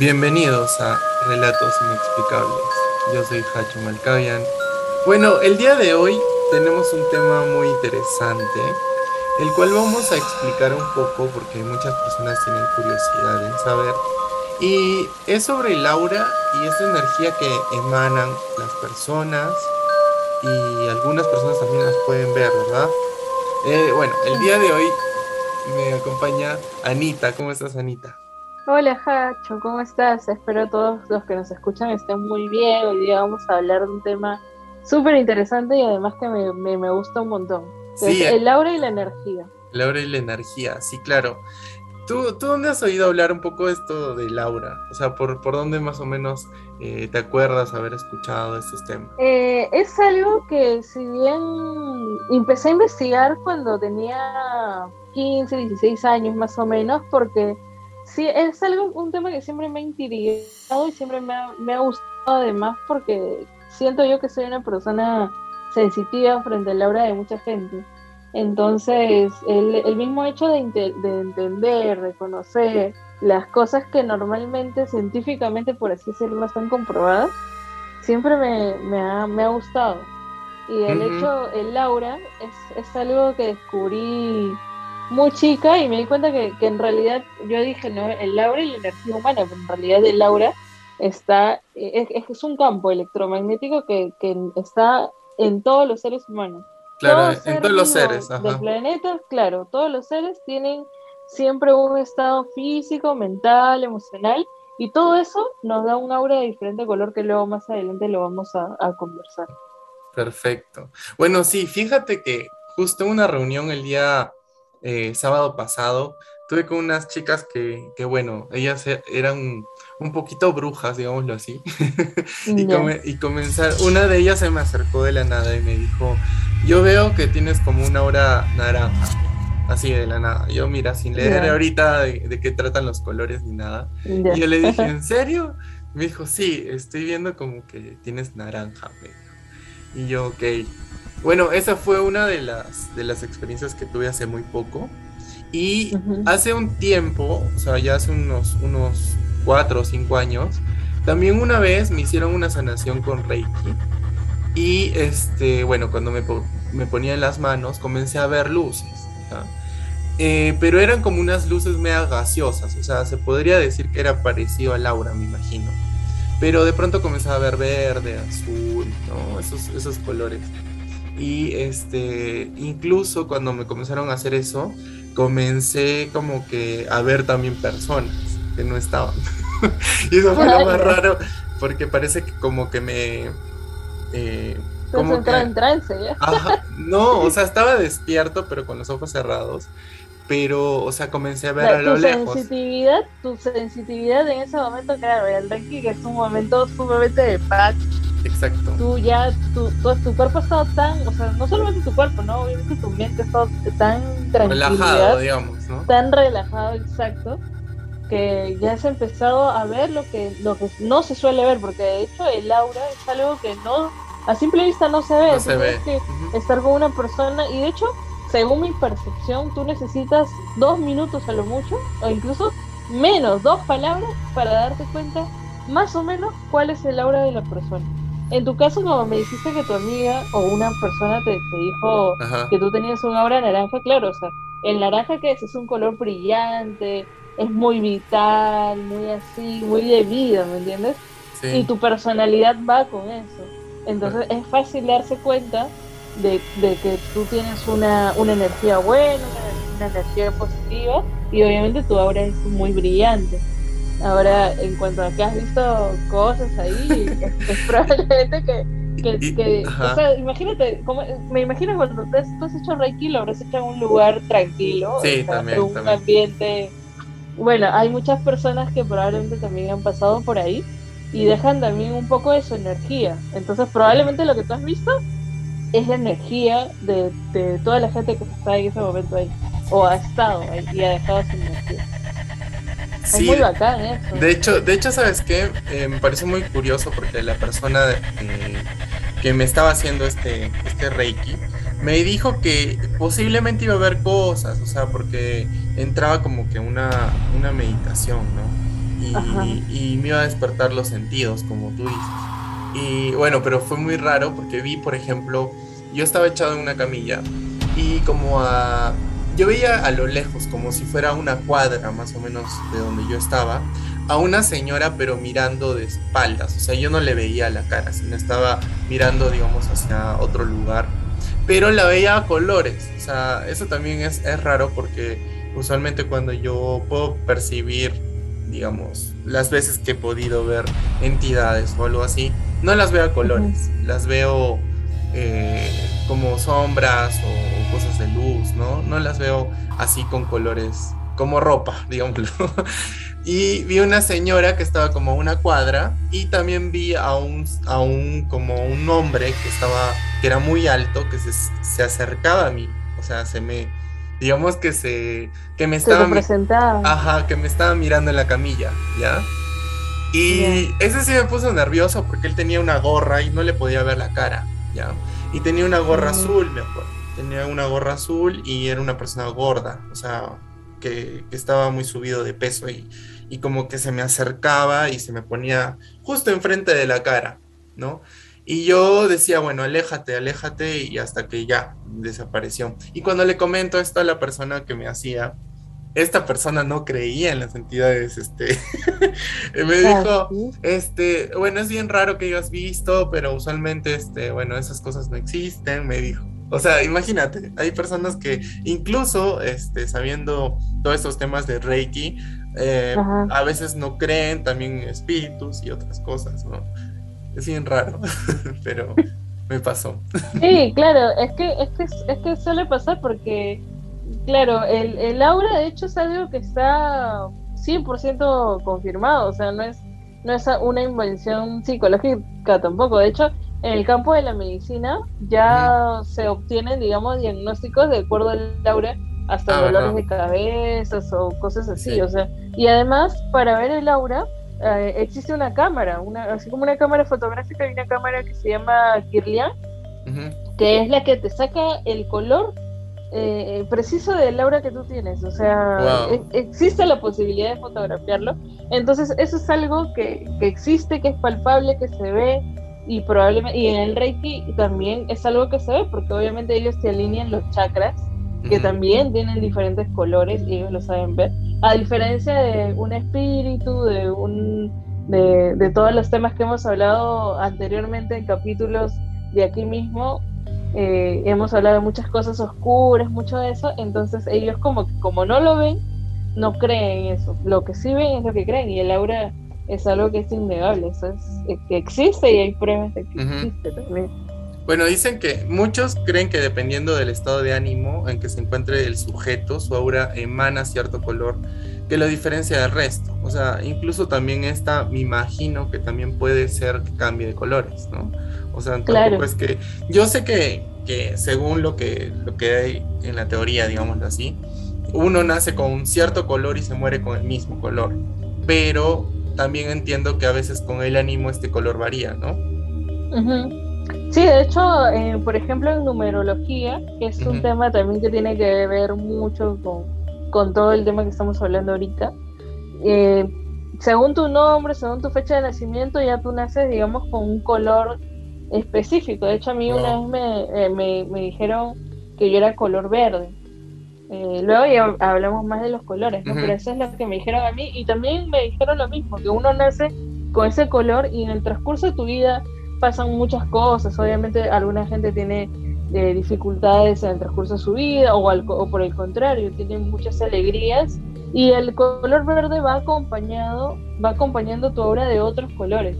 Bienvenidos a Relatos Inexplicables. Yo soy Hacho Malcavian. Bueno, el día de hoy tenemos un tema muy interesante, el cual vamos a explicar un poco porque muchas personas tienen curiosidad en saber. Y es sobre el aura y esa energía que emanan las personas y algunas personas también las pueden ver, ¿verdad? Eh, bueno, el día de hoy me acompaña Anita. ¿Cómo estás, Anita? Hola Hacho, ¿cómo estás? Espero todos los que nos escuchan estén muy bien. Hoy día vamos a hablar de un tema súper interesante y además que me, me, gusta un montón. Sí, el aura y la energía. El aura y la energía, sí, claro. ¿Tú, ¿Tú dónde has oído hablar un poco de esto del aura? O sea, ¿por, por dónde más o menos eh, te acuerdas haber escuchado estos temas? Eh, es algo que si bien empecé a investigar cuando tenía 15, 16 años más o menos, porque Sí, es algo, un tema que siempre me ha intrigado y siempre me ha, me ha gustado además porque siento yo que soy una persona sensitiva frente a la obra de mucha gente. Entonces, el, el mismo hecho de, de, entender, de conocer las cosas que normalmente científicamente, por así decirlo, están comprobadas, siempre me, me, ha, me ha gustado. Y el hecho, el aura, es, es algo que descubrí muy chica y me di cuenta que, en realidad yo dije, no, el aura y la energía humana, pero en realidad el aura está, es, es un campo electromagnético que, está en todos los seres humanos. Claro, en todos los seres. Del planeta, claro, todos los seres tienen siempre un estado físico, mental, emocional, y todo eso nos da un aura de diferente color que luego más adelante lo vamos a, a conversar. Perfecto. Bueno, sí, fíjate que justo en una reunión el día eh, sábado pasado, tuve con unas chicas que, que bueno, ellas e, eran un poquito brujas, digámoslo así, y, y comenzar, una de ellas se me acercó de la nada y me dijo, yo veo que tienes como una hora naranja, así de la nada. Yo, mira, sin leer ahorita de, qué tratan los colores ni nada. Y yo le dije, ¿en serio? Me dijo, sí, estoy viendo como que tienes naranja. Y yo, ok. Bueno, esa fue una de las, de las experiencias que tuve hace muy poco. Y hace un tiempo, o sea, ya hace unos, unos cuatro o cinco años, también una vez me hicieron una sanación con Reiki. Y este, bueno, cuando me, me ponía en las manos, comencé a ver luces. Eh, pero eran como unas luces mega gaseosas, o sea, se podría decir que era parecido al aura, me imagino. Pero de pronto comenzaba a ver verde, azul, ¿no? Esos, esos colores. Y este, incluso cuando me comenzaron a hacer eso, comencé como que a ver también personas que no estaban. y eso fue lo más raro, porque parece que como que me... Eh, como que, en trance, ¿ya? no, o sea, estaba despierto, pero con los ojos cerrados. Pero, o sea, comencé a ver a lo tu lejos. Sensitividad, tu sensitividad en ese momento, claro, el que es un momento sumamente de paz, Exacto. Tú ya, tu, tu, cuerpo ha estado tan, o sea, no solamente tu cuerpo, ¿no? Obviamente tu mente ha estado tan relajado, digamos, ¿no? Tan relajado, exacto, que ya has empezado a ver lo que, lo que no se suele ver, porque de hecho el aura es algo que no, a simple vista no se ve. No se ve. que estar con una persona, y de hecho, según mi percepción, tú necesitas dos minutos a lo mucho, o incluso menos, dos palabras, para darte cuenta más o menos cuál es el aura de la persona. En tu caso, como me dijiste que tu amiga o una persona te, dijo que tú tenías un aura naranja, claro, o sea, el naranja que es, es un color brillante, es muy vital, muy así, muy de vida, ¿me entiendes? Y tu personalidad va con eso. Entonces es fácil darse cuenta de, que tú tienes una, una energía buena, una, una energía positiva, y obviamente tu aura es muy brillante. Ahora, en cuanto a que has visto cosas ahí, es, probablemente que, que, o sea, imagínate, como, me imagino cuando tú has, hecho Reiki, lo habrás hecho en un lugar tranquilo, sí, también, un ambiente. Bueno, hay muchas personas que probablemente también han pasado por ahí y dejan también un poco de su energía. Entonces, probablemente lo que tú has visto es la energía de, de toda la gente que está en ese momento ahí, o ha estado ahí y ha dejado su energía. Sí, muy bacán eso. De hecho, de hecho ¿sabes qué? Eh, me parece muy curioso porque la persona eh, que me estaba haciendo este, este Reiki me dijo que posiblemente iba a haber cosas, o sea, porque entraba como que una, una meditación, ¿no? y, me iba a despertar los sentidos, como tú dices. Y bueno, pero fue muy raro porque vi, por ejemplo, yo estaba echado en una camilla y como a... Yo veía a lo lejos, como si fuera una cuadra más o menos de donde yo estaba, a una señora pero mirando de espaldas, o sea, yo no le veía la cara, sino estaba mirando, digamos, hacia otro lugar, pero la veía a colores, o sea, eso también es, es raro porque usualmente cuando yo puedo percibir, digamos, las veces que he podido ver entidades o algo así, no las veo a colores, las veo eh, como sombras o cosas de luz, ¿no? No las veo así con colores, como ropa, digámoslo. y vi una señora que estaba como a una cuadra y también vi a un, a un como un hombre que estaba, que era muy alto, que se, se acercaba a mí, o sea, se me, digamos que se, que me estaba, ajá, que me estaba mirando en la camilla, ¿ya? Y ese sí me puso nervioso porque él tenía una gorra y no le podía ver la cara, ¿ya? Y tenía una gorra mm. azul, me acuerdo. Tenía una gorra azul y era una persona gorda, o sea, que, estaba muy subido de peso y, y, como que se me acercaba y se me ponía justo enfrente de la cara, ¿no? Y yo decía, bueno, aléjate, aléjate y hasta que ya desapareció. Y cuando le comento esto a la persona que me hacía, esta persona no creía en las entidades, este, me dijo, este, bueno, es bien raro que hayas visto, pero usualmente, este, bueno, esas cosas no existen, me dijo. O sea, imagínate, hay personas que incluso, este, sabiendo todos estos temas de Reiki, eh, a veces no creen también espíritus y otras cosas, ¿no? Es bien raro, pero me pasó. Sí, claro, es que, es que, es que suele pasar porque Claro, el, el aura de hecho es algo que está 100% confirmado, o sea, no es, no es una invención psicológica tampoco. De hecho, en el campo de la medicina ya se obtienen, digamos, diagnósticos de acuerdo al aura, hasta ah, dolores de cabezas o cosas así, o sea, y además para ver el aura eh, existe una cámara, una, así como una cámara fotográfica, hay una cámara que se llama Kirlian, que es la que te saca el color eh, preciso del aura que tú tienes. O sea, e, existe la posibilidad de fotografiarlo. Entonces, eso es algo que, existe, que es palpable, que se ve. Y probablemente, y en el Reiki también es algo que se ve, porque obviamente ellos te alinean los chakras, que también tienen diferentes colores y ellos lo saben ver. A diferencia de un espíritu, de un de, de todos los temas que hemos hablado anteriormente en capítulos de aquí mismo, eh, hemos hablado de muchas cosas oscuras, mucho de eso, entonces ellos como, como no lo ven, no creen eso. Lo que sí ven es lo que creen y el aura es algo que es innegable, eso es, que existe y hay pruebas de que existe también. Bueno, dicen que muchos creen que dependiendo del estado de ánimo en que se encuentre el sujeto, su aura emana cierto color que lo diferencia del resto. O sea, incluso también esta, me imagino que también puede ser que cambie de colores, ¿no? O sea, tampoco es que. Yo sé que, que, según lo que, lo que hay en la teoría, digámoslo así, uno nace con un cierto color y se muere con el mismo color. Pero también entiendo que a veces con el ánimo este color varía, ¿no? Sí, de hecho, eh, por ejemplo, en numerología, que es un tema también que tiene que ver mucho con, con todo el tema que estamos hablando ahorita. Eh, según tu nombre, según tu fecha de nacimiento, ya tú naces, digamos, con un color específico. De hecho, a mí una vez eh, me, me, dijeron que yo era color verde. Eh, luego ya hablamos más de los colores, ¿no? Pero eso es lo que me dijeron a mí. Y también me dijeron lo mismo, que uno nace con ese color y en el transcurso de tu vida pasan muchas cosas. Obviamente alguna gente tiene eh, dificultades en el transcurso de su vida o, o por el contrario, tiene muchas alegrías. Y el color verde va acompañado, va acompañando tu obra de otros colores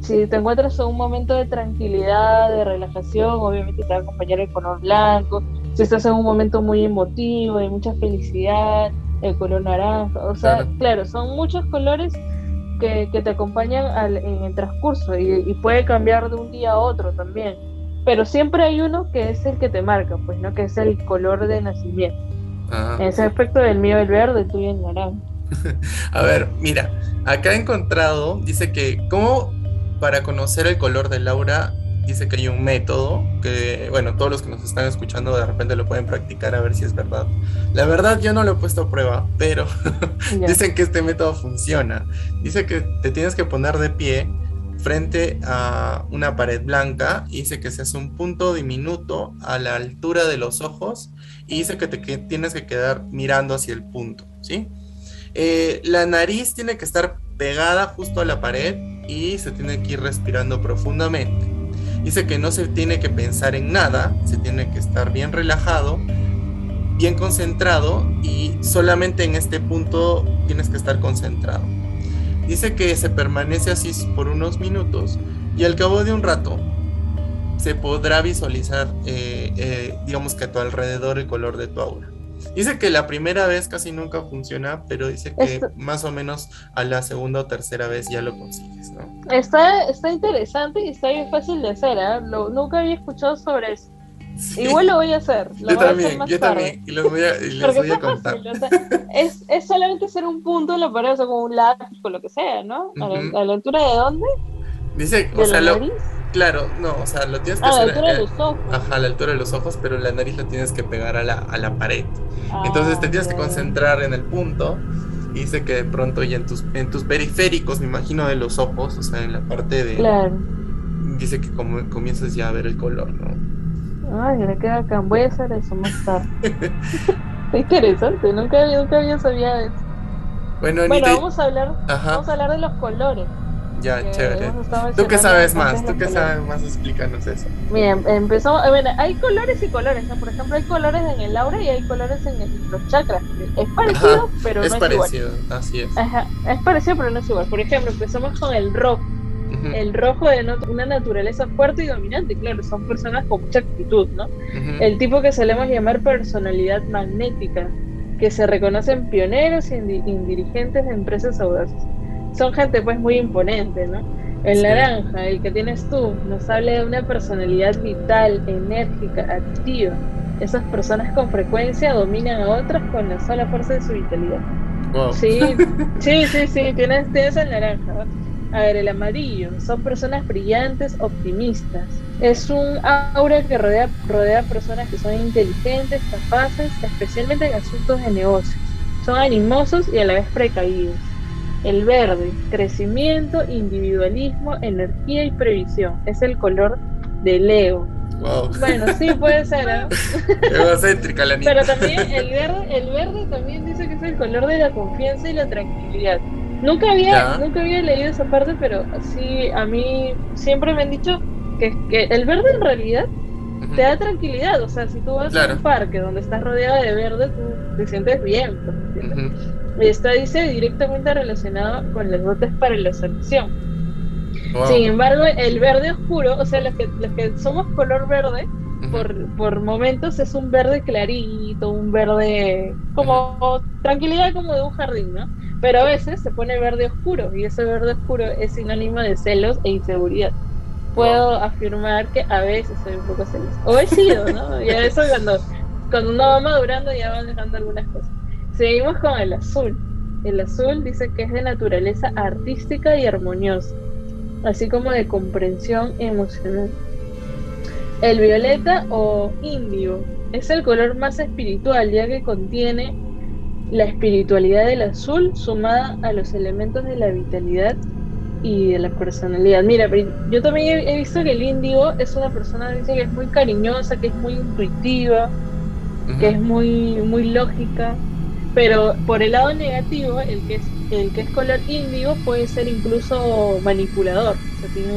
si te encuentras en un momento de tranquilidad, de relajación, obviamente te va a acompañar el color blanco. Si estás en un momento muy emotivo, de mucha felicidad, el color naranja. O sea, claro, son muchos colores que, te acompañan en el transcurso y, puede cambiar de un día a otro también. Pero siempre hay uno que es el que te marca, pues, ¿no? Que es el color de nacimiento. En ese aspecto del mío el verde, tuyo el naranja. a ver, mira, acá he encontrado, dice que, ¿cómo para conocer el color del aura, dice que hay un método que, bueno, todos los que nos están escuchando de repente lo pueden practicar a ver si es verdad. La verdad yo no lo he puesto a prueba, pero dicen que este método funciona. Dice que te tienes que poner de pie frente a una pared blanca y dice que se hace un punto diminuto a la altura de los ojos y dice que te tienes que quedar mirando hacia el punto, ¿sí? Eh, la nariz tiene que estar pegada justo a la pared y se tiene que ir respirando profundamente. Dice que no se tiene que pensar en nada, se tiene que estar bien relajado, bien concentrado y solamente en este punto tienes que estar concentrado. Dice que se permanece así por unos minutos y al cabo de un rato se podrá visualizar, eh, eh, digamos que a tu alrededor el color de tu aura. Dice que la primera vez casi nunca funciona, pero dice que más o menos a la segunda o tercera vez ya lo consigues, ¿no? Está, está interesante y está bien fácil de hacer, ¿eh? nunca había escuchado sobre eso. Igual lo voy a hacer. yo también, yo también. Y, los voy a, y les voy a contar. es, es, solamente hacer un punto en la pared, o sea, como un lápiz o lo que sea, ¿no? a, la, altura de dónde? Dice, o sea, lo, Claro, no, o sea, lo tienes que hacer. A la altura de los ojos. Ajá, a la altura de los ojos, pero la nariz la tienes que pegar a la, a la pared. Entonces te tienes que concentrar en el punto. Y dice que de pronto ya en tus, en tus periféricos, me imagino de los ojos, o sea, en la parte de. Claro. Dice que como, comienzas ya a ver el color, ¿no? Ay, me queda acá. Voy a hacer eso más tarde. Interesante, nunca, nunca había sabido eso. Bueno, bueno vamos a hablar, vamos a hablar de los colores. Ya, chévere. ¿Tú qué sabes más? ¿Tú qué sabes más? Explícanos eso. Bien, empezó, bueno, hay colores y colores, ¿no? Por ejemplo, hay colores en el aura y hay colores en los chakras. Es parecido, pero no es parecido, igual. así es. Ajá, es parecido, pero no es igual. Por ejemplo, empezamos con el rojo. El rojo de una naturaleza fuerte y dominante, claro, son personas con mucha actitud, ¿no? El tipo que solemos llamar personalidad magnética, que se reconocen pioneros y dirigentes de empresas audaces son gente pues muy imponente, ¿no? El naranja, el que tienes tú, nos habla de una personalidad vital, enérgica, activa. Esas personas con frecuencia dominan a otras con la sola fuerza de su vitalidad. Sí, sí, sí, sí, tienes, tienes el naranja. A ver, el amarillo, son personas brillantes, optimistas. Es un aura que rodea, rodea a personas que son inteligentes, capaces, especialmente en asuntos de negocios. Son animosos y a la vez precaídos. El verde, crecimiento, individualismo, energía y previsión. Es el color de Leo. Wow. Bueno, sí, puede ser, ¿eh? Egocéntrica la niña. Pero también el verde, el verde también dice que es el color de la confianza y la tranquilidad. Nunca había, nunca había leído esa parte, pero sí, a mí siempre me han dicho que, que el verde en realidad te da tranquilidad. O sea, si tú vas a un parque donde estás rodeada de verde, tú te sientes bien. Pues, Está, dice, directamente relacionado con los dotes para la selección. Sin embargo, el verde oscuro, o sea, los que, los que somos color verde, por, por momentos es un verde clarito, un verde como tranquilidad como de un jardín, ¿no? Pero a veces se pone verde oscuro y ese verde oscuro es sinónimo de celos e inseguridad puedo afirmar que a veces soy un poco celosa. O he sido, ¿no? Y a eso cuando, cuando uno va madurando ya van dejando algunas cosas. Seguimos con el azul. El azul dice que es de naturaleza artística y armoniosa, así como de comprensión emocional. El violeta o índigo es el color más espiritual, ya que contiene la espiritualidad del azul sumada a los elementos de la vitalidad y de la personalidad. Mira, yo también he, visto que el índigo es una persona dice que es muy cariñosa, que es muy intuitiva, que es muy muy lógica, pero por el lado negativo, el que es el que es color índigo puede ser incluso manipulador, o sea, tiene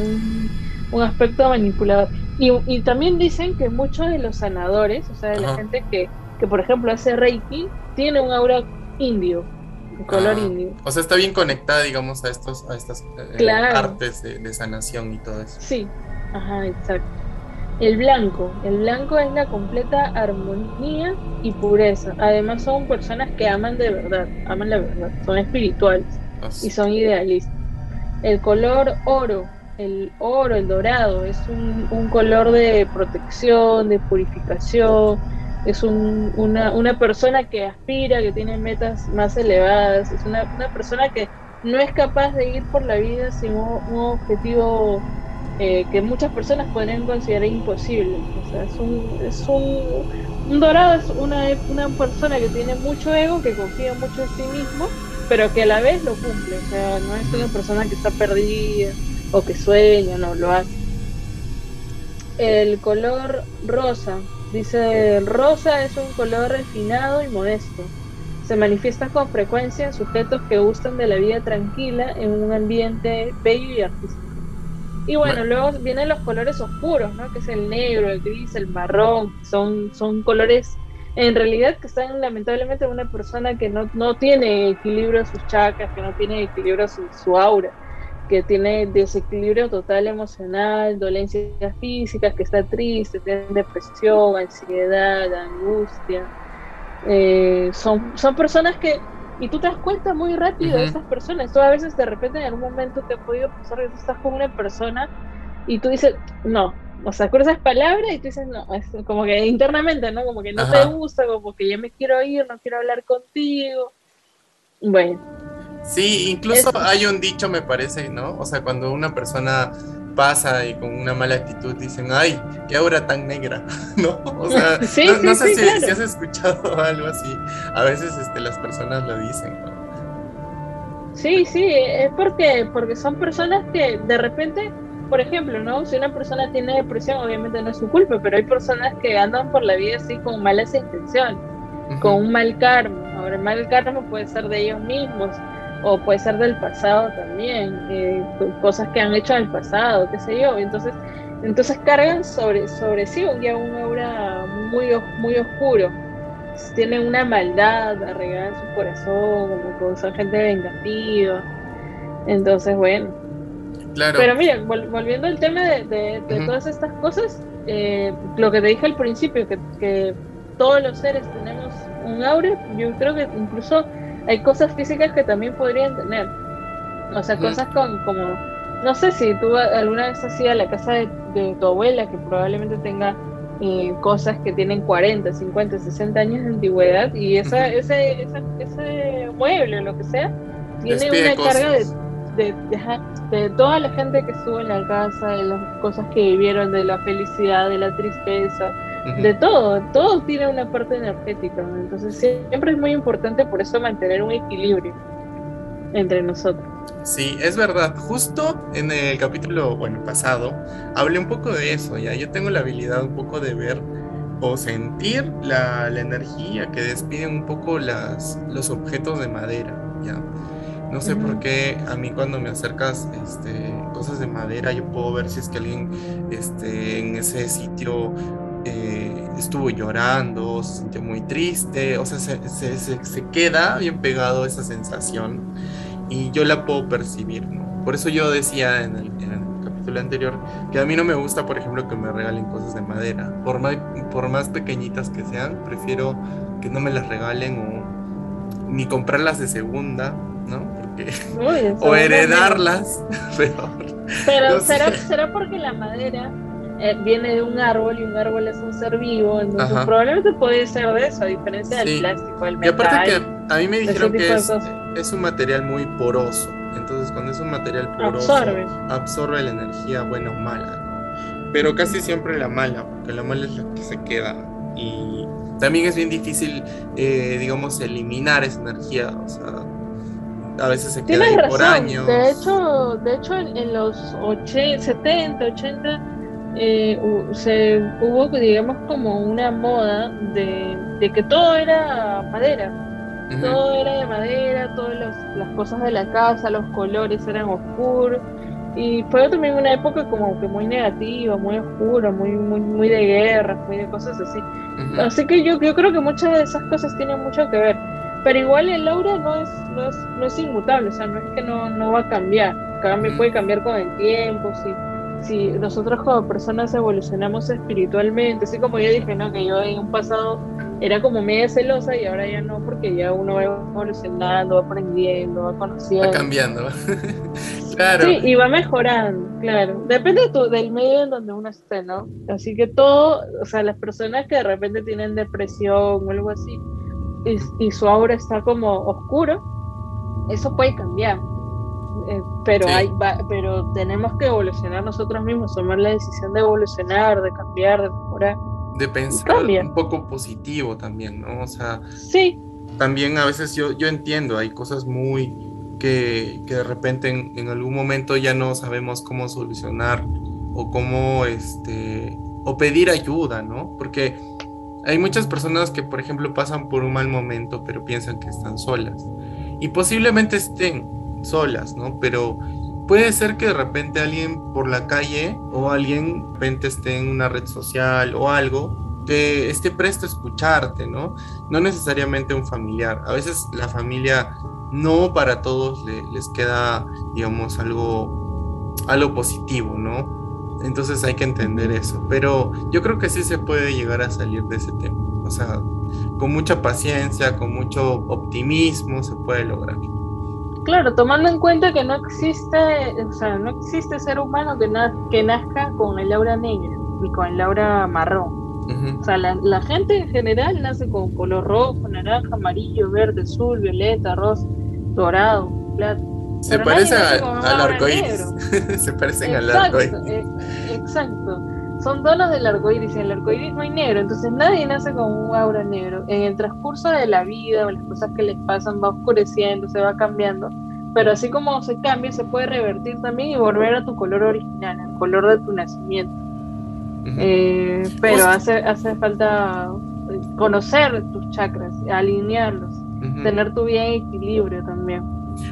un, aspecto manipulador. Y, y, también dicen que muchos de los sanadores, o sea, de la gente que, que por ejemplo hace Reiki, tiene un aura indio color ah, O sea, está bien conectada, digamos, a estos, a estas eh, artes de, sanación y todo eso. Sí, ajá, exacto. El blanco, el blanco es la completa armonía y pureza. Además son personas que aman de verdad, aman la verdad, son espirituales y son idealistas. El color oro, el oro, el dorado, es un, un color de protección, de purificación, es un, una, una, persona que aspira, que tiene metas más elevadas, es una, una, persona que no es capaz de ir por la vida sin un, objetivo eh, que muchas personas podrían considerar imposible. O sea, es un, es un, un dorado, es una, una persona que tiene mucho ego, que confía mucho en sí mismo, pero que a la vez lo cumple. O sea, no es una persona que está perdida o que sueña, no, lo hace. El color rosa. Dice, rosa es un color refinado y modesto. Se manifiesta con frecuencia en sujetos que gustan de la vida tranquila en un ambiente bello y artístico. Y bueno, luego vienen los colores oscuros, ¿no? Que es el negro, el gris, el marrón. Son, son colores, en realidad, que están lamentablemente en una persona que no, no tiene equilibrio sus chakras, que no tiene equilibrio su, su aura, que tiene desequilibrio total emocional, dolencias físicas, que está triste, tiene depresión, ansiedad, angustia. Eh, son, son personas que y tú te das cuenta muy rápido de esas personas. Tú a veces de repente en algún momento te ha podido pasar que tú estás con una persona y tú dices, no, o sea, esas palabras y tú dices, no, es como que internamente, ¿no? Como que no te gusta, como que ya me quiero ir, no quiero hablar contigo. Bueno. Sí, incluso hay un dicho, me parece, ¿no? O sea, cuando una persona pasa y con una mala actitud dicen, ay, qué aura tan negra, ¿no? O sea, no, sé si, has escuchado algo así. A veces este, las personas lo dicen, ¿no? Sí, sí, es porque, porque son personas que de repente, por ejemplo, ¿no? Si una persona tiene depresión, obviamente no es su culpa, pero hay personas que andan por la vida así con malas intenciones, con un mal karma. Ahora, el mal karma puede ser de ellos mismos, o puede ser del pasado también, eh, cosas que han hecho en el pasado, qué sé yo. Entonces, entonces cargan sobre, sobre sí ya un aura muy, muy oscuro. Tienen una maldad arraigada en su corazón, como son gente vengativa. Entonces, bueno. Claro. Pero mira, volviendo al tema de, de, todas estas cosas, eh, lo que te dije al principio, que, que todos los seres tenemos un aura, yo creo que incluso hay cosas físicas que también podrían tener. O sea, cosas con, como, no sé si tú alguna vez has ido a la casa de, tu abuela, que probablemente tenga eh, cosas que tienen 40, 50, 60 años de antigüedad, y esa, ese, ese mueble o lo que sea, tiene una carga de, de, toda la gente que estuvo en la casa, de las cosas que vivieron, de la felicidad, de la tristeza, de todo, todo tiene una parte energética, entonces siempre es muy importante por eso mantener un equilibrio entre nosotros. Sí, es verdad. Justo en el capítulo, bueno, pasado, hablé un poco de eso, ya. Yo tengo la habilidad un poco de ver o sentir la, energía que despiden un poco las, los objetos de madera, ya. No sé por qué a mí cuando me acercas este, cosas de madera, yo puedo ver si es que alguien este, en ese sitio eh, estuvo llorando, se sintió muy triste, o sea, se, queda bien pegado esa sensación y yo la puedo percibir, ¿no? Por eso yo decía en el, capítulo anterior que a mí no me gusta, por ejemplo, que me regalen cosas de madera, por más, por más pequeñitas que sean, prefiero que no me las regalen o ni comprarlas de segunda, ¿no? Porque, o heredarlas, Pero será, será porque la madera viene de un árbol y un árbol es un ser vivo, entonces probablemente puede ser de eso, a diferencia del plástico, el metal. Y aparte que a mí me dijeron que es, un material muy poroso, entonces cuando es un material poroso absorbe, la energía buena o mala, pero casi siempre la mala, porque la mala es la que se queda y también es bien difícil, eh, digamos, eliminar esa energía, o sea, a veces se queda ahí por años. De hecho, de hecho en, los 80, 70, 80 eh, se hubo, digamos, como una moda de, que todo era madera. Todo era de madera, todas las cosas de la casa, los colores eran oscuros. Y fue también una época como que muy negativa, muy oscura, muy, muy, muy de guerra, muy de cosas así. Así que yo, yo creo que muchas de esas cosas tienen mucho que ver. Pero igual el aura no es, no es, no es inmutable, o sea, no es que no, no va a cambiar. Cambia, puede cambiar con el tiempo, sí si nosotros como personas evolucionamos espiritualmente, así como yo dije, ¿no? Que yo en un pasado era como media celosa y ahora ya no, porque ya uno va evolucionando, va aprendiendo, va conociendo. Va cambiando. claro. Sí, y va mejorando, claro. Depende del medio en donde uno esté, ¿no? Así que todo, o sea, las personas que de repente tienen depresión o algo así, y, y su aura está como oscuro, eso puede cambiar eh, pero hay pero tenemos que evolucionar nosotros mismos, tomar la decisión de evolucionar, de cambiar, de mejorar. De pensar un poco positivo también, ¿no? O sea, sí. También a veces yo, yo entiendo, hay cosas muy que, que de repente en, en, algún momento ya no sabemos cómo solucionar o cómo este o pedir ayuda, ¿no? Porque hay muchas personas que, por ejemplo, pasan por un mal momento, pero piensan que están solas. Y posiblemente estén solas, ¿no? Pero puede ser que de repente alguien por la calle o alguien repente esté en una red social o algo que esté presto a escucharte, ¿no? No necesariamente un familiar. A veces la familia no para todos les queda, digamos, algo, algo positivo, ¿no? Entonces hay que entender eso. Pero yo creo que sí se puede llegar a salir de ese tema. O sea, con mucha paciencia, con mucho optimismo se puede lograr. Claro, tomando en cuenta que no existe, o sea, no existe ser humano que, que nazca con el aura negra ni con el aura marrón. O sea, la, la, gente en general nace con color rojo, naranja, amarillo, verde, azul, violeta, rosa, dorado, plata. Se parecen al arcoíris. Se parecen al arcoíris. Eh, exacto. Son donos del arcoíris y en el arcoíris no hay negro. Entonces nadie nace con un aura negro. En el transcurso de la vida o las cosas que les pasan va oscureciendo, se va cambiando. Pero así como se cambia, se puede revertir también y volver a tu color original, al color de tu nacimiento. Eh, pero hace, hace falta conocer tus chakras, alinearlos, tener tu bien equilibrio también.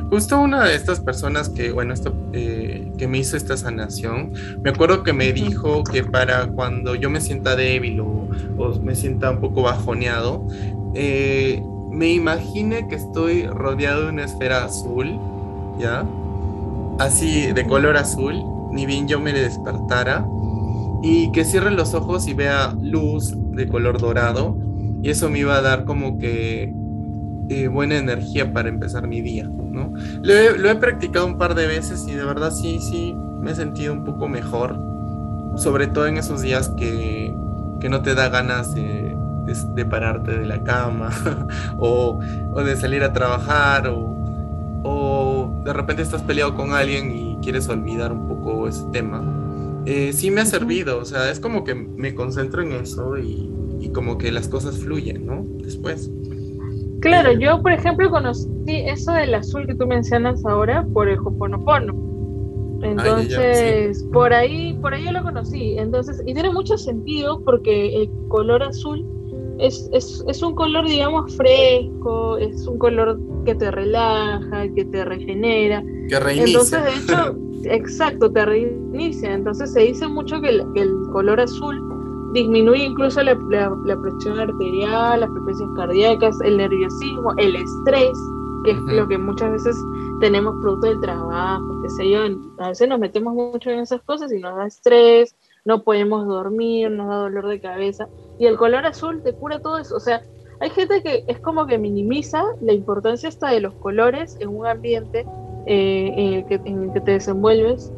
Justo una de estas personas que, bueno, esto, eh, que me hizo esta sanación, me acuerdo que me dijo que para cuando yo me sienta débil o, me sienta un poco bajoneado, eh, me imagine que estoy rodeado de una esfera azul, ¿ya? Así de color azul, ni bien yo me despertara, y que cierre los ojos y vea luz de color dorado, y eso me iba a dar como que eh, buena energía para empezar mi día, ¿no? Lo he, practicado un par de veces y de verdad sí, sí, me he sentido un poco mejor, sobre todo en esos días que, no te da ganas de, pararte de la cama o, de salir a trabajar o, o, de repente estás peleado con alguien y quieres olvidar un poco ese tema. Eh, sí me ha servido, o sea, es como que me concentro en eso y, y como que las cosas fluyen, ¿no? Después. Claro, yo por ejemplo conocí eso del azul que tú mencionas ahora por el Hoponopono. Entonces, por ahí, por ahí yo lo conocí. Entonces, y tiene mucho sentido porque el color azul es, es, es un color, digamos, fresco, es un color que te relaja, que te regenera. Que reinicia. Entonces, de hecho, exacto, te reinicia. Entonces se dice mucho que que el color azul disminuye incluso la, presión arterial, las frecuencias cardíacas, el nerviosismo, el estrés, que es lo que muchas veces tenemos producto del trabajo, qué sé yo, a veces nos metemos mucho en esas cosas y nos da estrés, no podemos dormir, nos da dolor de cabeza, y el color azul te cura todo eso, o sea, hay gente que es como que minimiza la importancia hasta de los colores en un ambiente eh, en, el que, en el que te desenvuelves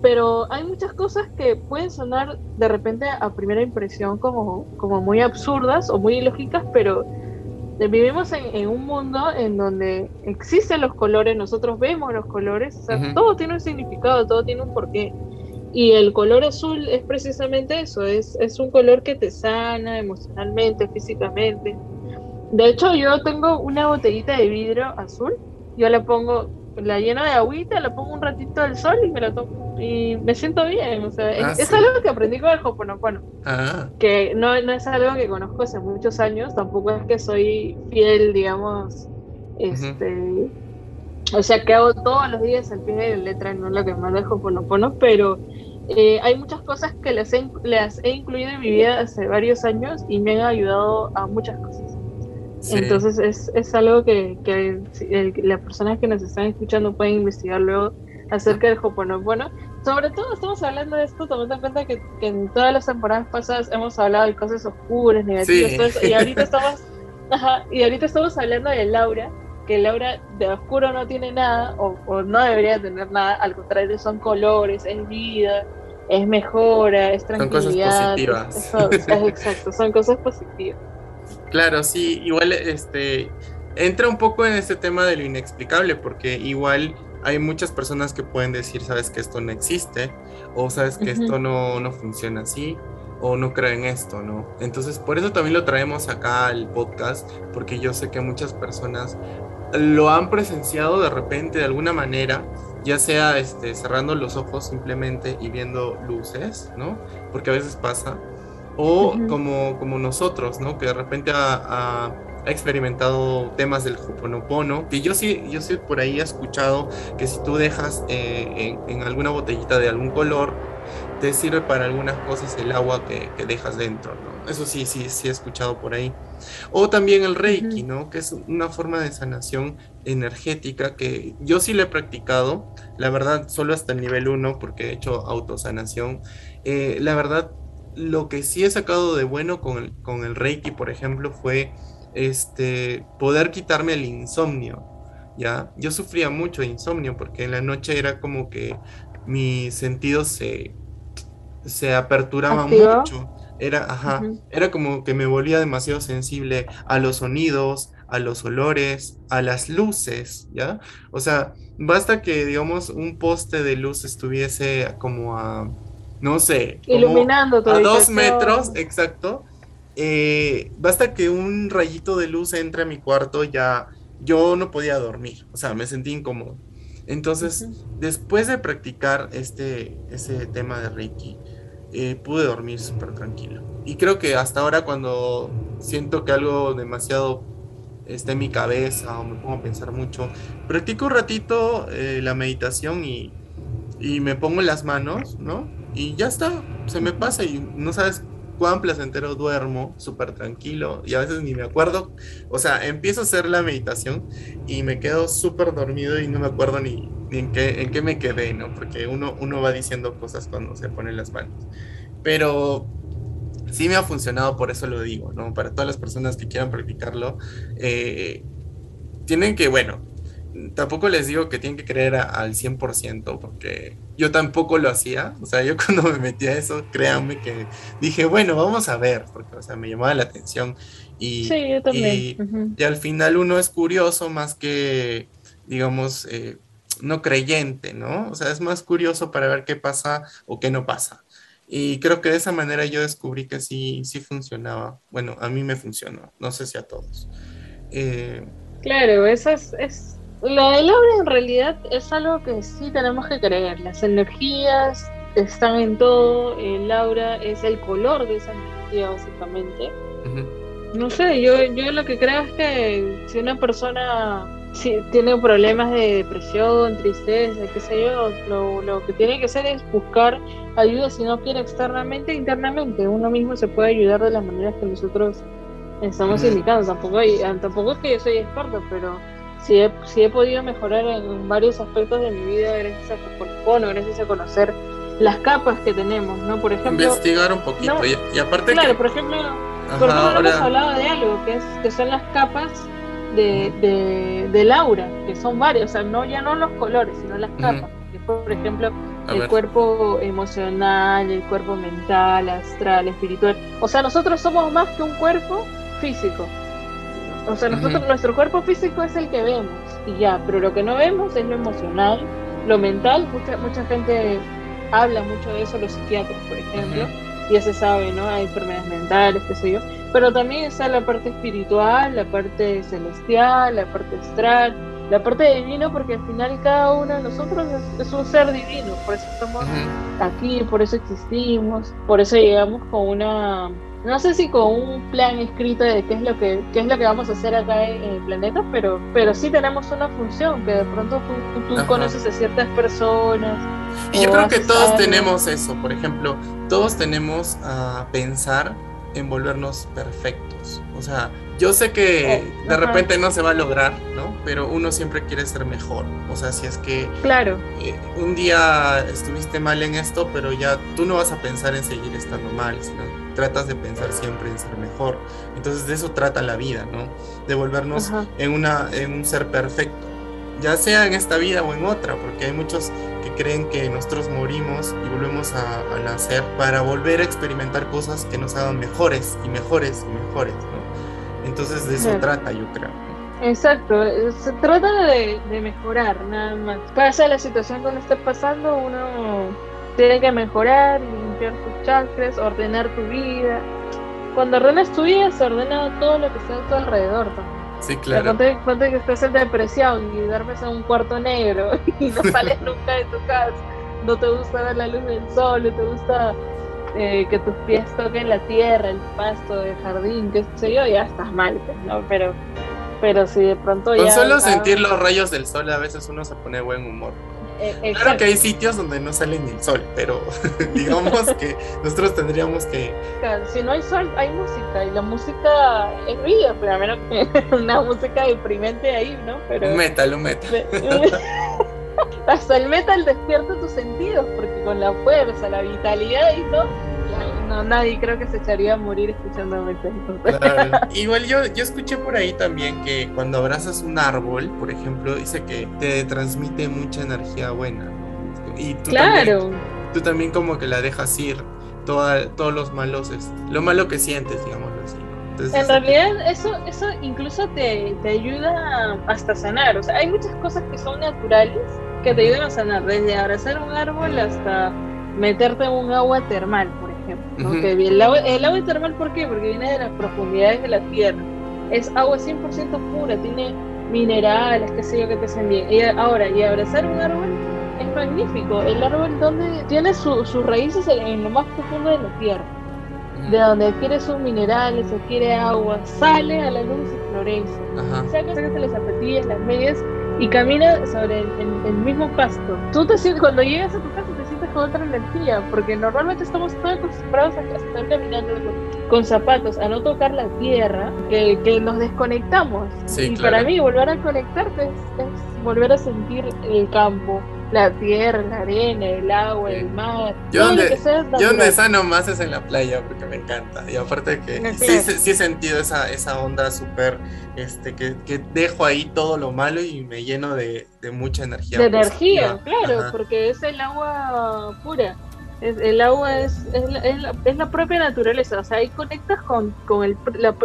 pero hay muchas cosas que pueden sonar de repente a primera impresión como, como muy absurdas o muy ilógicas, pero vivimos en, un mundo en donde existen los colores, nosotros vemos los colores, o sea, todo tiene un significado, todo tiene un porqué. Y el color azul es precisamente eso, es, es un color que te sana emocionalmente, físicamente. De hecho, yo tengo una botellita de vidrio azul, yo la pongo, la lleno de agüita, la pongo un ratito al sol y me la tomo. Y me siento bien, o sea, es, ah, algo que aprendí con el Hoponopono, ah. que no, no es algo que conozco hace muchos años, tampoco es que soy fiel, digamos, este, o sea, que hago todos los días al pie de la letra, no es lo que más el Hoponopono, pero eh, hay muchas cosas que las he, las he incluido en mi vida hace varios años y me han ayudado a muchas cosas. Entonces es, es algo que, que las personas que nos están escuchando pueden investigar luego acerca del Hoponopono sobre todo estamos hablando de esto tomando en cuenta que, en todas las temporadas pasadas hemos hablado de cosas oscuras, negativas, y ahorita estamos, y ahorita estamos hablando de Laura, que Laura de oscuro no tiene nada, o, no debería tener nada, al contrario, son colores, es vida, es mejora, es tranquilidad. Son cosas positivas. es, exacto, son cosas positivas. Claro, sí, igual este entra un poco en este tema de lo inexplicable, porque igual hay muchas personas que pueden decir, sabes que esto no existe, o sabes que esto no, no funciona así, o no creen esto, ¿no? Entonces, por eso también lo traemos acá al podcast, porque yo sé que muchas personas lo han presenciado de repente de alguna manera, ya sea este, cerrando los ojos simplemente y viendo luces, ¿no? Porque a veces pasa, o como, como nosotros, ¿no? Que de repente ha, experimentado temas del Hoponopono, que yo sí, yo sí por ahí he escuchado que si tú dejas eh, en, en alguna botellita de algún color, te sirve para algunas cosas el agua que, que dejas dentro, ¿no? Eso sí, sí, sí he escuchado por ahí. O también el Reiki, ¿no? Que es una forma de sanación energética que yo sí lo he practicado, la verdad, solo hasta el nivel 1, porque he hecho autosanación. Eh, la verdad, lo que sí he sacado de bueno con el, con el Reiki, por ejemplo, fue este, poder quitarme el insomnio. ¿ya? Yo sufría mucho de insomnio porque en la noche era como que mis sentidos se, se aperturaban mucho. Era, ajá, era como que me volvía demasiado sensible a los sonidos, a los olores, a las luces, ¿ya? O sea, basta que, digamos, un poste de luz estuviese como a, no sé, iluminando a dos metros, exacto. Eh, basta que un rayito de luz entre a mi cuarto, ya yo no podía dormir, o sea, me sentí incómodo. Entonces, después de practicar este, ese tema de Reiki, eh, pude dormir súper tranquilo. Y creo que hasta ahora cuando siento que algo demasiado está en mi cabeza o me pongo a pensar mucho, practico un ratito eh, la meditación y, y me pongo las manos, ¿no? Y ya está, se me pasa y no sabes cuán placentero duermo, súper tranquilo, y a veces ni me acuerdo, o sea, empiezo a hacer la meditación y me quedo súper dormido y no me acuerdo ni, en, qué, en qué me quedé, ¿no? Porque uno, uno va diciendo cosas cuando se ponen las manos. Pero sí me ha funcionado, por eso lo digo, ¿no? Para todas las personas que quieran practicarlo, eh, tienen que, bueno, tampoco les digo que tienen que creer al 100%, porque yo tampoco lo hacía. O sea, yo cuando me metí a eso, créanme que dije, bueno, vamos a ver, porque, o sea, me llamaba la atención. Y, sí, yo también. y, al final uno es curioso más que, digamos, eh, no creyente, ¿no? O sea, es más curioso para ver qué pasa o qué no pasa. Y creo que de esa manera yo descubrí que sí, sí funcionaba. Bueno, a mí me funcionó, no sé si a todos. Eh, claro, eso es, es lo del aura en realidad es algo que sí tenemos que creer. Las energías están en todo. El aura es el color de esa energía, básicamente. No sé, yo, yo lo que creo es que si una persona si tiene problemas de depresión, tristeza, qué sé yo, lo, lo que tiene que hacer es buscar ayuda si no quiere externamente, internamente. Uno mismo se puede ayudar de las maneras que nosotros estamos indicando. Tampoco, tampoco es que yo soy experto, pero si he, he podido mejorar en varios aspectos de mi vida gracias a bueno, gracias a conocer las capas que tenemos, ¿no? Por ejemplo... Investigar un poquito y, aparte Claro, por ejemplo, por ejemplo hemos hablado de algo que, es, que son las capas de, de, del aura, que son varias, o sea, no, ya no los colores, sino las capas. por ejemplo, el cuerpo emocional, el cuerpo mental, astral, espiritual. O sea, nosotros somos más que un cuerpo físico. O sea, nosotros, nuestro cuerpo físico es el que vemos y ya, pero lo que no vemos es lo emocional, lo mental. Mucha, mucha gente habla mucho de eso, los psiquiatras, por ejemplo, ya se sabe, ¿no? Hay enfermedades mentales, qué sé yo. Pero también está la parte espiritual, la parte celestial, la parte astral, la parte divina, porque al final cada uno de nosotros es, un ser divino, por eso estamos aquí, por eso existimos, por eso llegamos con una no sé si con un plan escrito de qué es lo que qué es lo que vamos a hacer acá en, el planeta, pero pero sí tenemos una función que de pronto tú, conoces a ciertas personas. Y yo creo que todos tenemos eso, por ejemplo, todos tenemos a pensar en volvernos perfectos. O sea, yo sé que oh, de repente no se va a lograr, ¿no? Pero uno siempre quiere ser mejor. O sea, si es que claro. Eh, un día estuviste mal en esto, pero ya tú no vas a pensar en seguir estando mal, sino tratas de pensar siempre en ser mejor. Entonces de eso trata la vida, ¿no? De volvernos en, una, en un ser perfecto, ya sea en esta vida o en otra, porque hay muchos que creen que nosotros morimos y volvemos a, a nacer para volver a experimentar cosas que nos hagan mejores y mejores y mejores, ¿no? Entonces de eso trata, yo creo. Exacto, se trata de, mejorar, nada más. Pasa la situación donde esté pasando, uno tiene que mejorar, limpiar tus chakras, ordenar tu vida. Cuando ordenas tu vida, se ordena todo lo que está a tu alrededor también. Sí, claro. ponte, que estás en depresión y duermes en un cuarto negro y no sales nunca de tu casa. No te gusta ver la luz del sol, no te gusta eh, que tus pies toquen la tierra, el pasto, el jardín, qué sé yo, ya estás mal, pues, ¿no? Pero pero si de pronto ya... Con solo sentir los rayos del sol a veces uno se pone buen humor. Eh, claro que hay sitios donde no sale ni el sol, pero digamos que nosotros tendríamos que... Si no hay sol, hay música, y la música es vida, pero a menos que una música deprimente ahí, ¿no? Pero... Un metal, un metal. Hasta el metal despierta tus sentidos, porque con la fuerza, la vitalidad y todo no, nadie creo que se echaría a morir escuchando metal. Igual yo, yo escuché por ahí también que cuando abrazas un árbol, por ejemplo, dice que te transmite mucha energía buena. Y tú claro. También, tú también como que la dejas ir todos los malos, lo malo que sientes, digámoslo así. en realidad eso, eso incluso te, te ayuda hasta sanar. O sea, hay muchas cosas que son naturales que te ayudan a sanar, desde abrazar un árbol hasta meterte en un agua termal, por el, agua, termal, ¿por qué? Porque viene de las profundidades de la tierra. Es agua 100% pura, tiene minerales, qué sé yo, que te hacen bien. Y ahora, y abrazar un árbol es magnífico. El árbol donde tiene sus raíces en, lo más profundo de la tierra. De donde adquiere sus minerales, adquiere agua, sale a la luz y florece. Sácate las zapatillas, las medias y camina sobre el, mismo pasto. Tú te sientes, cuando llegas a tu casa con otra energía, porque normalmente estamos todos acostumbrados a estar caminando con, zapatos, a no tocar la tierra, que, que nos desconectamos. y para mí volver a conectarte es volver a sentir el campo, la tierra, la arena, el agua, el mar. Yo donde, yo donde sano más es en la playa porque me encanta. Y aparte que sí, sí, he sentido esa, esa onda súper, este, que, que, dejo ahí todo lo malo y me lleno de, de mucha energía. De energía, claro, porque es el agua pura. Es, el agua es, es, la, es, la, propia naturaleza, o sea, ahí conectas con, con el,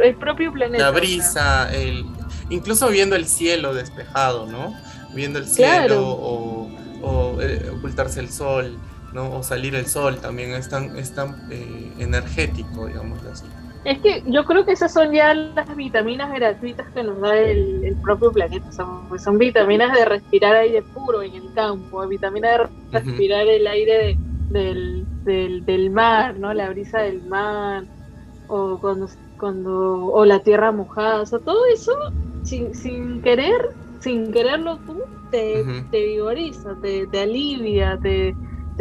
el propio planeta. La brisa, el, incluso viendo el cielo despejado, ¿no? Viendo el cielo o o eh, ocultarse el sol, ¿no? O salir el sol también es tan, es tan eh, energético, digamos así. Es que yo creo que esas son ya las vitaminas gratuitas que nos da el, propio planeta. Son, pues son vitaminas de respirar aire puro en el campo, vitaminas de respirar el aire del, del, del, mar, ¿no? La brisa del mar, o cuando, cuando o la tierra mojada, o sea, todo eso sin, sin querer, sin quererlo tú, te, vigoriza, te, alivia, te,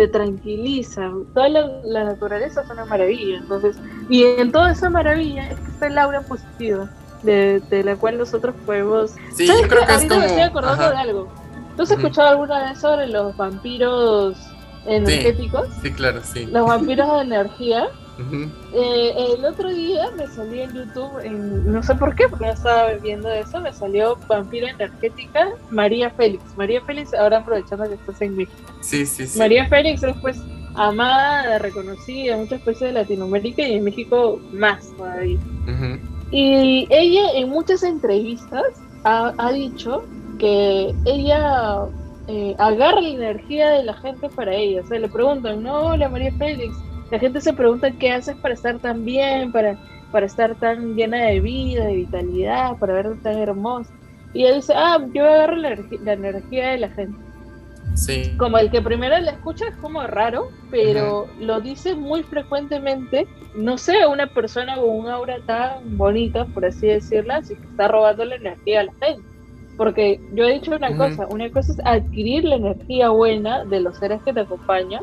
tranquiliza. Toda la, naturaleza es una maravilla. Entonces, y en toda esa maravilla es que está el aura positiva, de, la cual nosotros podemos. Sí, yo creo que es como... me estoy acordando de algo. ¿Tú has escuchado alguna vez sobre los vampiros energéticos? Sí, claro, sí. Los vampiros de energía. Eh, el otro día me salió en YouTube, en, no sé por qué, porque no estaba viendo eso, me salió Vampira Energética María Félix. María Félix, ahora aprovechando que estás en México. Sí, sí, sí. María Félix es pues amada, reconocida en muchos países de Latinoamérica y en México más todavía. Y ella en muchas entrevistas ha, ha dicho que ella eh, agarra la energía de la gente para ella. O sea, le preguntan, no, hola María Félix, la gente se pregunta qué haces para estar tan bien, para, para estar tan llena de vida, de vitalidad, para verte tan hermosa. Y ella dice, ah, yo agarro la, la energía de la gente. Sí. Como el que primero la escucha es como raro, pero lo dice muy frecuentemente. No sé, una persona con un aura tan bonita, por así decirla, así que está robando la energía a la gente. Porque yo he dicho una cosa, una cosa es adquirir la energía buena de los seres que te acompañan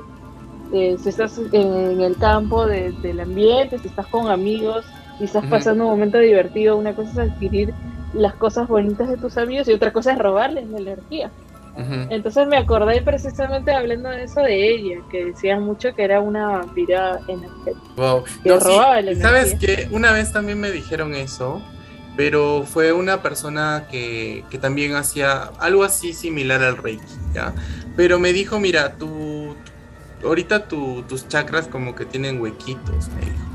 eh, si estás en el campo del ambiente, si estás con amigos y estás pasando un momento divertido, una cosa es adquirir las cosas bonitas de tus amigos y otra cosa es robarles la energía. Entonces me acordé precisamente hablando de eso de ella, que decía mucho que era una vampira energética. Wow. Que robaba la Sabes que una vez también me dijeron eso, pero fue una persona que, que también hacía algo así similar al Reiki, ¿ya? Pero me dijo, mira, tú ahorita tus chakras como que tienen huequitos, me dijo.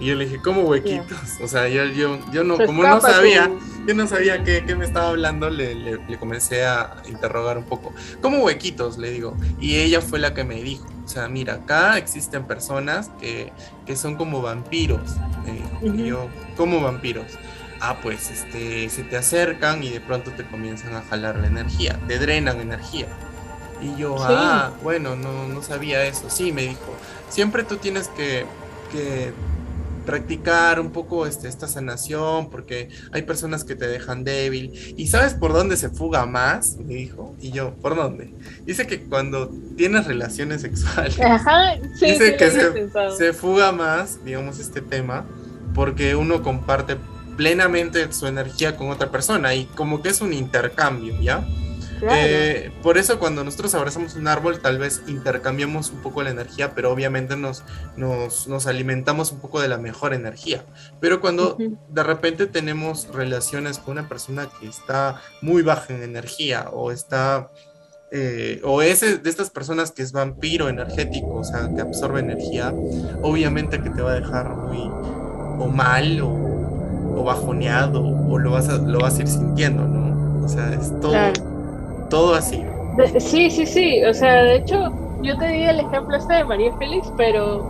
Y yo le dije, ¿cómo huequitos? O sea, yo, yo, yo no, como no sabía, yo no sabía qué, qué me estaba hablando, le, le, le, comencé a interrogar un poco. ¿Cómo huequitos? Le digo. Y ella fue la que me dijo, o sea, mira, acá existen personas que, que son como vampiros. Y yo, ¿cómo vampiros? Ah, pues este, se te acercan y de pronto te comienzan a jalar la energía, te drenan energía. Y yo, ah, bueno, no, no sabía eso. Sí, me dijo, siempre tú tienes que, que practicar un poco este, esta sanación, porque hay personas que te dejan débil. ¿Y sabes por dónde se fuga más? Me dijo. Y yo, ¿por dónde? Dice que cuando tienes relaciones sexuales, Ajá, sí, dice sí, que se, se fuga más, digamos, este tema, porque uno comparte plenamente su energía con otra persona y como que es un intercambio, ¿ya? Claro. Eh, por eso cuando nosotros abrazamos un árbol tal vez intercambiamos un poco la energía, pero obviamente nos, nos, nos alimentamos un poco de la mejor energía. Pero cuando de repente tenemos relaciones con una persona que está muy baja en energía o está... eh, o es de estas personas que es vampiro energético, o sea, que absorbe energía, obviamente que te va a dejar muy o mal o, o bajoneado o lo vas, a, lo vas a ir sintiendo, ¿no? O sea, es todo, Claro. Todo así. De- sí, sí, sí. O sea, de hecho, yo te di el ejemplo este de María Félix, pero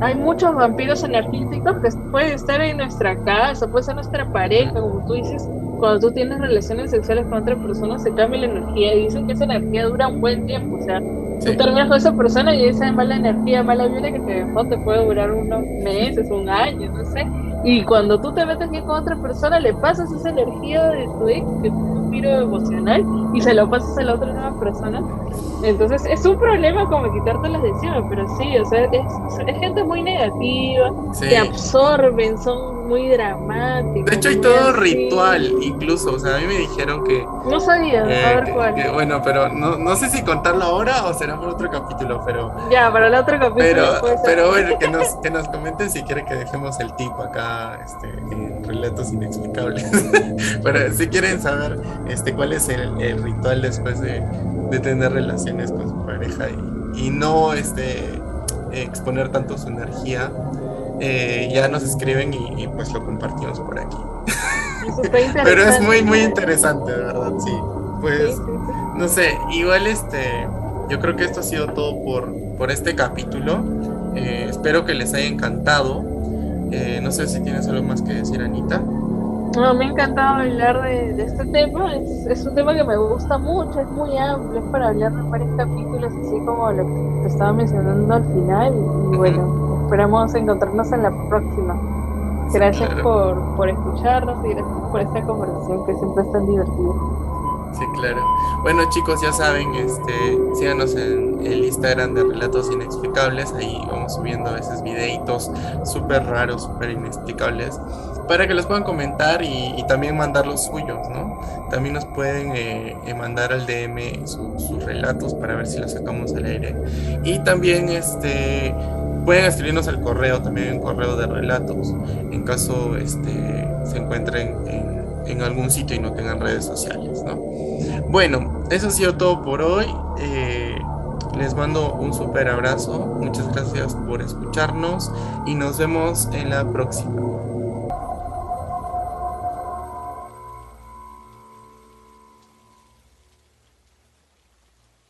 hay muchos vampiros energéticos que pueden estar en nuestra casa, puede ser nuestra pareja, como tú dices. Cuando tú tienes relaciones sexuales con otra persona, se cambia la energía y dicen que esa energía dura un buen tiempo. O sea, Sí. tú terminas con esa persona y esa mala energía, mala vibra que te dejó, te puede durar unos meses, un año, no sé. Y cuando tú te metes bien con otra persona, le pasas esa energía de tu ex, que vampiro emocional, y se lo pasas a la otra nueva persona. Entonces es un problema como quitártelas de encima, pero sí, o sea, es, es gente muy negativa, Sí. que absorben, son muy dramáticos. De hecho hay todo así. ritual, incluso, o sea, a mí me dijeron que, No sabía, eh, a ver cuál. que, bueno, pero no, no sé si contarlo ahora o será por otro capítulo, pero, Ya, para el otro capítulo. pero, pero bueno, que nos, que nos comenten si quieren que dejemos el tip acá, este, en relatos inexplicables. pero si quieren saber, este, cuál es el, el ritual después de, de tener relaciones con su pareja y, y no, este, exponer tanto su energía, eh, ya nos escriben y, y, pues lo compartimos por aquí. Pero es muy, muy interesante, de verdad, sí. Sí, Pues, sí, sí. no sé, igual este, yo creo que esto ha sido todo por, por este capítulo. Eh, espero que les haya encantado. Eh, no sé si tienes algo más que decir, Anita. No, me ha encantado hablar de, de este tema. Es, es un tema que me gusta mucho, es muy amplio, es para hablar de varios capítulos, así como lo que te estaba mencionando al final. Y bueno, esperamos encontrarnos en la próxima. Gracias claro. por, por escucharnos y gracias por esta conversación que siempre es tan divertida. Sí, claro. Bueno, chicos, ya saben, este, síganos en el Instagram de Relatos Inexplicables. Ahí vamos subiendo a veces videitos súper raros, súper inexplicables, para que los puedan comentar y, también mandar los suyos, ¿no? También nos pueden eh, eh, mandar al DM su- sus relatos para ver si los sacamos al aire. Y también, este, pueden escribirnos al correo, también un correo de relatos, en caso, este, se encuentren en, en algún sitio y no tengan redes sociales, ¿no? Bueno, eso ha sido todo por hoy. Eh, les mando un súper abrazo. Muchas gracias por escucharnos y nos vemos en la próxima.